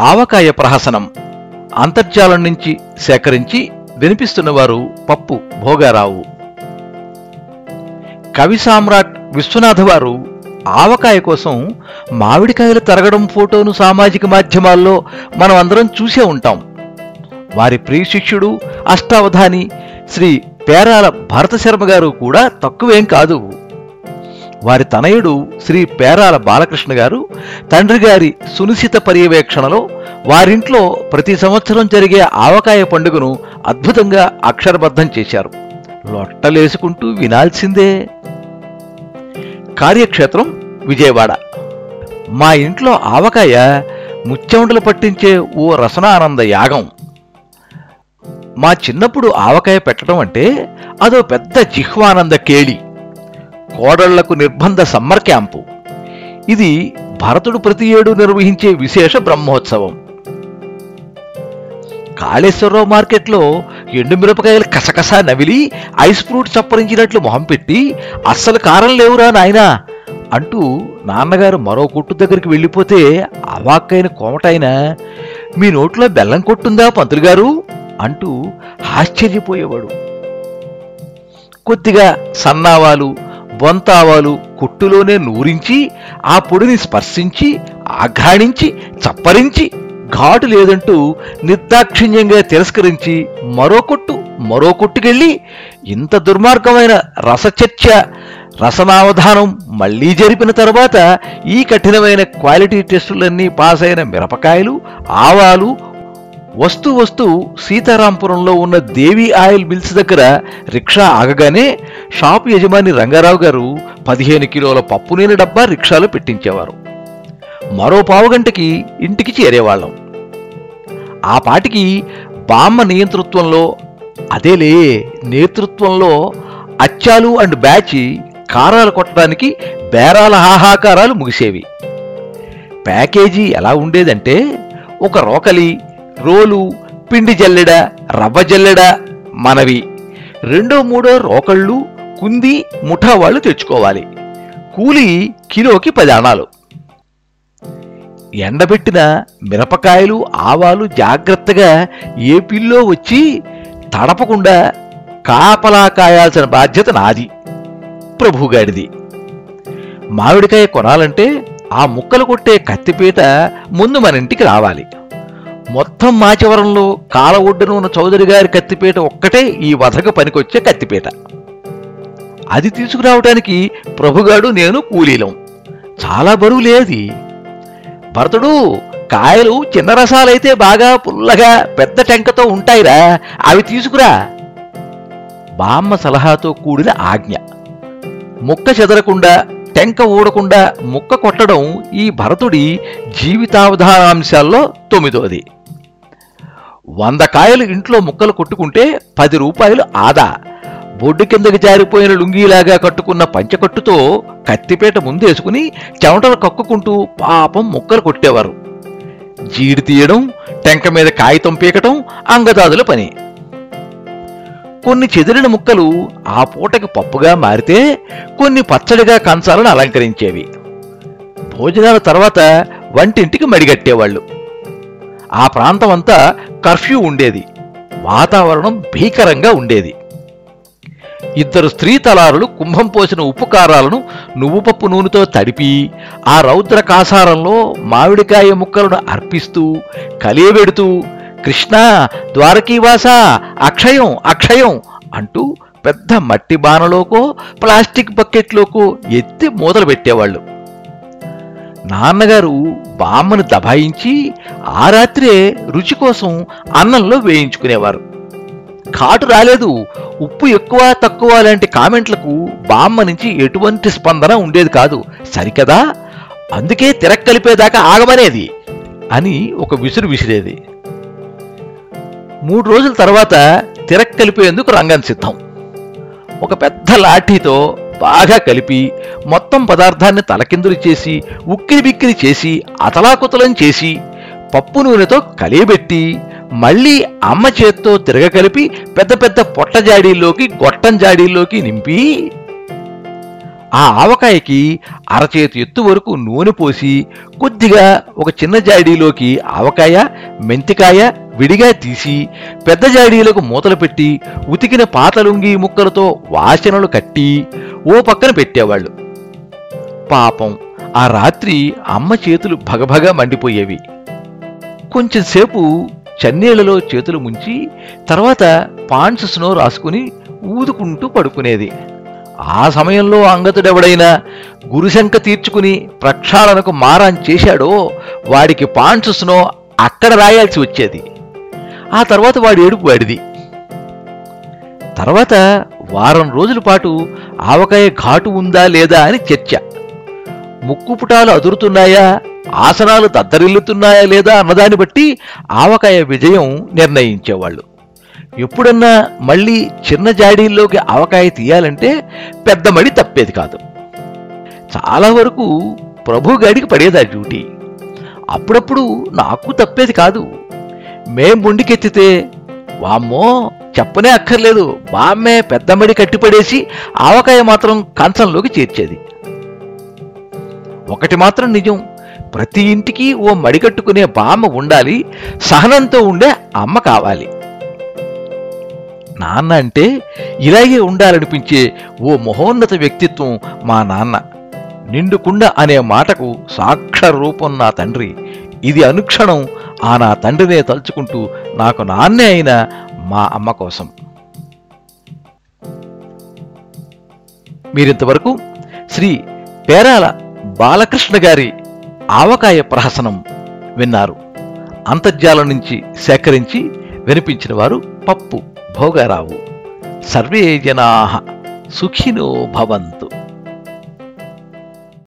ఆవకాయ ప్రహసనం. అంతర్జాలం నుంచి సేకరించి వినిపిస్తున్నవారు పప్పు భోగారావు. కవి సామ్రాట్ విశ్వనాథ వారు ఆవకాయ కోసం మామిడికాయలు తరగడం ఫోటోను సామాజిక మాధ్యమాల్లో మనం అందరం చూసే ఉంటాం. వారి ప్రియ శిష్యుడు అష్టావధాని శ్రీ పేరాల భరత శర్మ గారు కూడా తక్కువేం కాదు. వారి తనయుడు శ్రీ పేరాల బాలకృష్ణ గారు తండ్రి గారి సునిశిత పర్యవేక్షణలో వారింట్లో ప్రతి సంవత్సరం జరిగే ఆవకాయ పండుగను అద్భుతంగా అక్షరబద్ధం చేశారు. లొట్టలేసుకుంటూ వినాల్సిందే. కార్యక్షేత్రం విజయవాడ. మా ఇంట్లో ఆవకాయ ముచ్చెండలు పట్టించే ఓ రసనానంద యాగం. మా చిన్నప్పుడు ఆవకాయ పెట్టడం అంటే అదో పెద్ద జిహ్వానంద కేళి. కోడళ్ళకు నిర్బంధ సమ్మర్ క్యాంపు. ఇది భరతుడు ప్రతి ఏడు నిర్వహించే విశేష బ్రహ్మోత్సవం. కాళేశ్వరరావు మార్కెట్లో ఎండు మిరపకాయలు కసకసా నవిలి ఐస్ ఫ్రూట్ చప్పరించినట్లు మొహం పెట్టి అస్సలు కారం లేవురా నాయనా అంటూ నాన్నగారు మరో కొట్టు దగ్గరికి వెళ్ళిపోతే అవాక్కైన కోమటైన మీ నోట్లో బెల్లం కొట్టుందా పంతులు గారు? అంటూ ఆశ్చర్యపోయేవాడు. కొద్దిగా సన్నావాలు బొంతావాలు కుట్టులోనే నూరించి ఆ పొడిని స్పర్శించి ఆఘాణించి చప్పరించి ఘాటు లేదంటూ నిర్దాక్షిణ్యంగా తిరస్కరించి మరో కొట్టు మరో కొట్టుకెళ్ళి ఇంత దుర్మార్గమైన రసచర్చ రసనావధానం మళ్ళీ జరిపిన తర్వాత ఈ కఠినమైన క్వాలిటీ టెస్టులన్నీ పాస్ అయిన మిరపకాయలు ఆవాలు వస్తూ వస్తూ సీతారాంపురంలో ఉన్న దేవి ఆయిల్ మిల్స్ దగ్గర రిక్షా ఆగగానే షాపు యజమాని రంగారావు గారు పదిహేను కిలోల పప్పు నీళ్ళ డబ్బా రిక్షాలో పెట్టించేవారు. మరో పావుగంటకి ఇంటికి చేరేవాళ్ళం. ఆ పాటికి బామ్మ నియంతృత్వంలో అదేలే నేతృత్వంలో అచ్చాలు అండ్ బ్యాచి కారాలు కొట్టడానికి బేరాల హాహాకారాలు ముగిసేవి. ప్యాకేజీ ఎలా ఉండేదంటే ఒక రోకలి రోలు పిండి జల్లెడ రవ్వ జల్లెడ మనవి. రెండో మూడో రోకళ్ళు కుంది ముఠా వాళ్ళు తెచ్చుకోవాలి. కూలి కిలోకి పది అణాలు ఎండబెట్టిన మిరపకాయలు ఆవాలు జాగ్రత్తగా ఏపీల్లో వచ్చి తడపకుండా కాపలా కాయాల్సిన బాధ్యత నాది ప్రభుగాడిది మామిడికాయ కొనాలంటే ఆ ముక్కలు కొట్టే కత్తిపీట ముందు మన ఇంటికి రావాలి. మొత్తం మాచవరంలో కాల ఒడ్డున ఉన్న చౌదరి గారి కత్తిపీట ఒక్కటే ఈ వధకు పనికొచ్చే కత్తిపీట. అది తీసుకురావడానికి ప్రభుగాడు నేను కూలీలం. చాలా బరువు లేది భరతుడు కాయలు చిన్న రసాలైతే బాగా పుల్లగా పెద్ద టెంకతో ఉంటాయిరా అవి తీసుకురా. బామ్మ సలహాతో కూడిన ఆజ్ఞ. ముక్క చెదరకుండా టెంక ఊడకుండా ముక్క కొట్టడం ఈ భరతుడి జీవితావధానాంశాల్లో తొమ్మిదోది. వంద కాయలు ఇంట్లో ముక్కలు కొట్టుకుంటే పది రూపాయలు ఆదా. బొడ్డు కిందకి జారిపోయిన లుంగీలాగా కట్టుకున్న పంచకట్టుతో కత్తిపేట ముందేసుకుని చెమటలు కక్కుకుంటూ పాపం ముక్కలు కొట్టేవారు. జీడి తీయడం టెంక మీద కాగితం పీకటం అంగదాదుల పని. కొన్ని చెదిరిన ముక్కలు ఆ పూటకి పప్పుగా మారితే కొన్ని పచ్చడిగా కంచాలను అలంకరించేవి. భోజనాల తర్వాత వంటింటికి మడిగట్టేవాళ్ళు. ఆ ప్రాంతం అంతా కర్ఫ్యూ ఉండేది. వాతావరణం భీకరంగా ఉండేది. ఇద్దరు స్త్రీ తలారులు కుంభం పోసిన ఉప్పు కారాలను నువ్వు పప్పు నూనెతో తడిపి ఆ రౌద్ర కాసారంలో మామిడికాయ ముక్కలను అర్పిస్తూ కలియబెడుతూ కృష్ణ ద్వారకీవాస అక్షయం అక్షయం అంటూ పెద్ద మట్టి బాణలోకో ప్లాస్టిక్ బకెట్లోకో ఎత్తి మూతలు పెట్టేవాళ్ళు. నాన్నగారు బామ్మను దబాయించి ఆ రాత్రే రుచి కోసం అన్నంలో వేయించుకునేవారు. కాటు రాలేదు. ఉప్పు ఎక్కువ తక్కువ లాంటి కామెంట్లకు బామ్మ నుంచి ఎటువంటి స్పందన ఉండేది కాదు. సరికదా? అందుకే తిరక్కలిపేదాకా ఆగమనేది అని ఒక విసురు విసిరేది. మూడు రోజుల తర్వాత తిరక్కలిపేందుకు రంగం సిద్ధం. ఒక పెద్ద లాఠీతో బాగా కలిపి మొత్తం పదార్థాన్ని తలకిందులు చేసి ఉక్కిరి బిక్కిరి చేసి అతలాకుతలం చేసి పప్పు నూనెతో కలియబెట్టి మళ్ళీ అమ్మ చేత్తో తిరగకలిపి పెద్ద పెద్ద పొట్ట జాడీల్లోకి గొట్టం జాడీల్లోకి నింపి ఆ ఆవకాయకి అరచేతి ఎత్తు వరకు నూనె పోసి కొద్దిగా ఒక చిన్న జాడీలోకి ఆవకాయ మెంతికాయ విడిగా తీసి పెద్ద జాడీలకు మూతలు పెట్టి ఉతికిన పాతలుంగి ముక్కలతో వాసనలు కట్టి ఓ పక్కన పెట్టేవాళ్ళు. పాపం ఆ రాత్రి అమ్మ చేతులు భగభగా మండిపోయేవి. కొంచెంసేపు చన్నీళ్ళలో చేతులు ముంచి తర్వాత పాండ్స్ స్నో రాసుకుని ఊదుకుంటూ పడుకునేది. ఆ సమయంలో అంగతుడెవడైనా గురుశంక తీర్చుకుని ప్రక్షాళనకు మారాన్ చేశాడో వాడికి పాండ్స్ స్నో అక్కడ రాయాల్సి వచ్చేది. ఆ తర్వాత వాడి ఏడుపు వాడిది. తర్వాత వారం రోజుల పాటు ఆవకాయ ఘాటు ఉందా లేదా అని చర్చ. ముక్కుపుటాలు అదురుతున్నాయా? ఆసనాలు దద్దరిల్లుతున్నాయా లేదా అన్నదాన్ని బట్టి ఆవకాయ విజయం నిర్ణయించేవాళ్ళు. ఎప్పుడన్నా మళ్ళీ చిన్న జాడీల్లోకి ఆవకాయ తీయాలంటే పెద్ద మడి తప్పేది కాదు. చాలా వరకు ప్రభుగాడికి పడేది ఆ డ్యూటీ. అప్పుడప్పుడు నాకు తప్పేది కాదు. మేం ముండికెత్తితే వామ్మో చెప్పనే అక్కర్లేదు. బామ్మే పెద్ద మడి కట్టిపడేసి ఆవకాయ మాత్రం కంచంలోకి చేర్చేది. ఒకటి మాత్రం నిజం ప్రతి ఇంటికి ఓ మడికట్టుకునే బామ్మ ఉండాలి సహనంతో ఉండే అమ్మ కావాలి. నాన్న అంటే ఇలాగే ఉండాలనిపించే ఓ మహోన్నత వ్యక్తిత్వం మా నాన్న. నిండుకుండ అనే మాటకు సాక్షర రూపం నా తండ్రి. ఇది అనుక్షణం ఆ నా తండ్రినే తలుచుకుంటూ నాకు నాన్నే అయిన మా అమ్మ కోసం. మీరింతవరకు శ్రీ పేరాల బాలకృష్ణ గారి ఆవకాయ ప్రహసనం విన్నారు. అంతర్జాలం నుంచి సేకరించి వినిపించిన వారు పప్పు భోగారావు. సర్వే జనా సుఖినో భవంతు.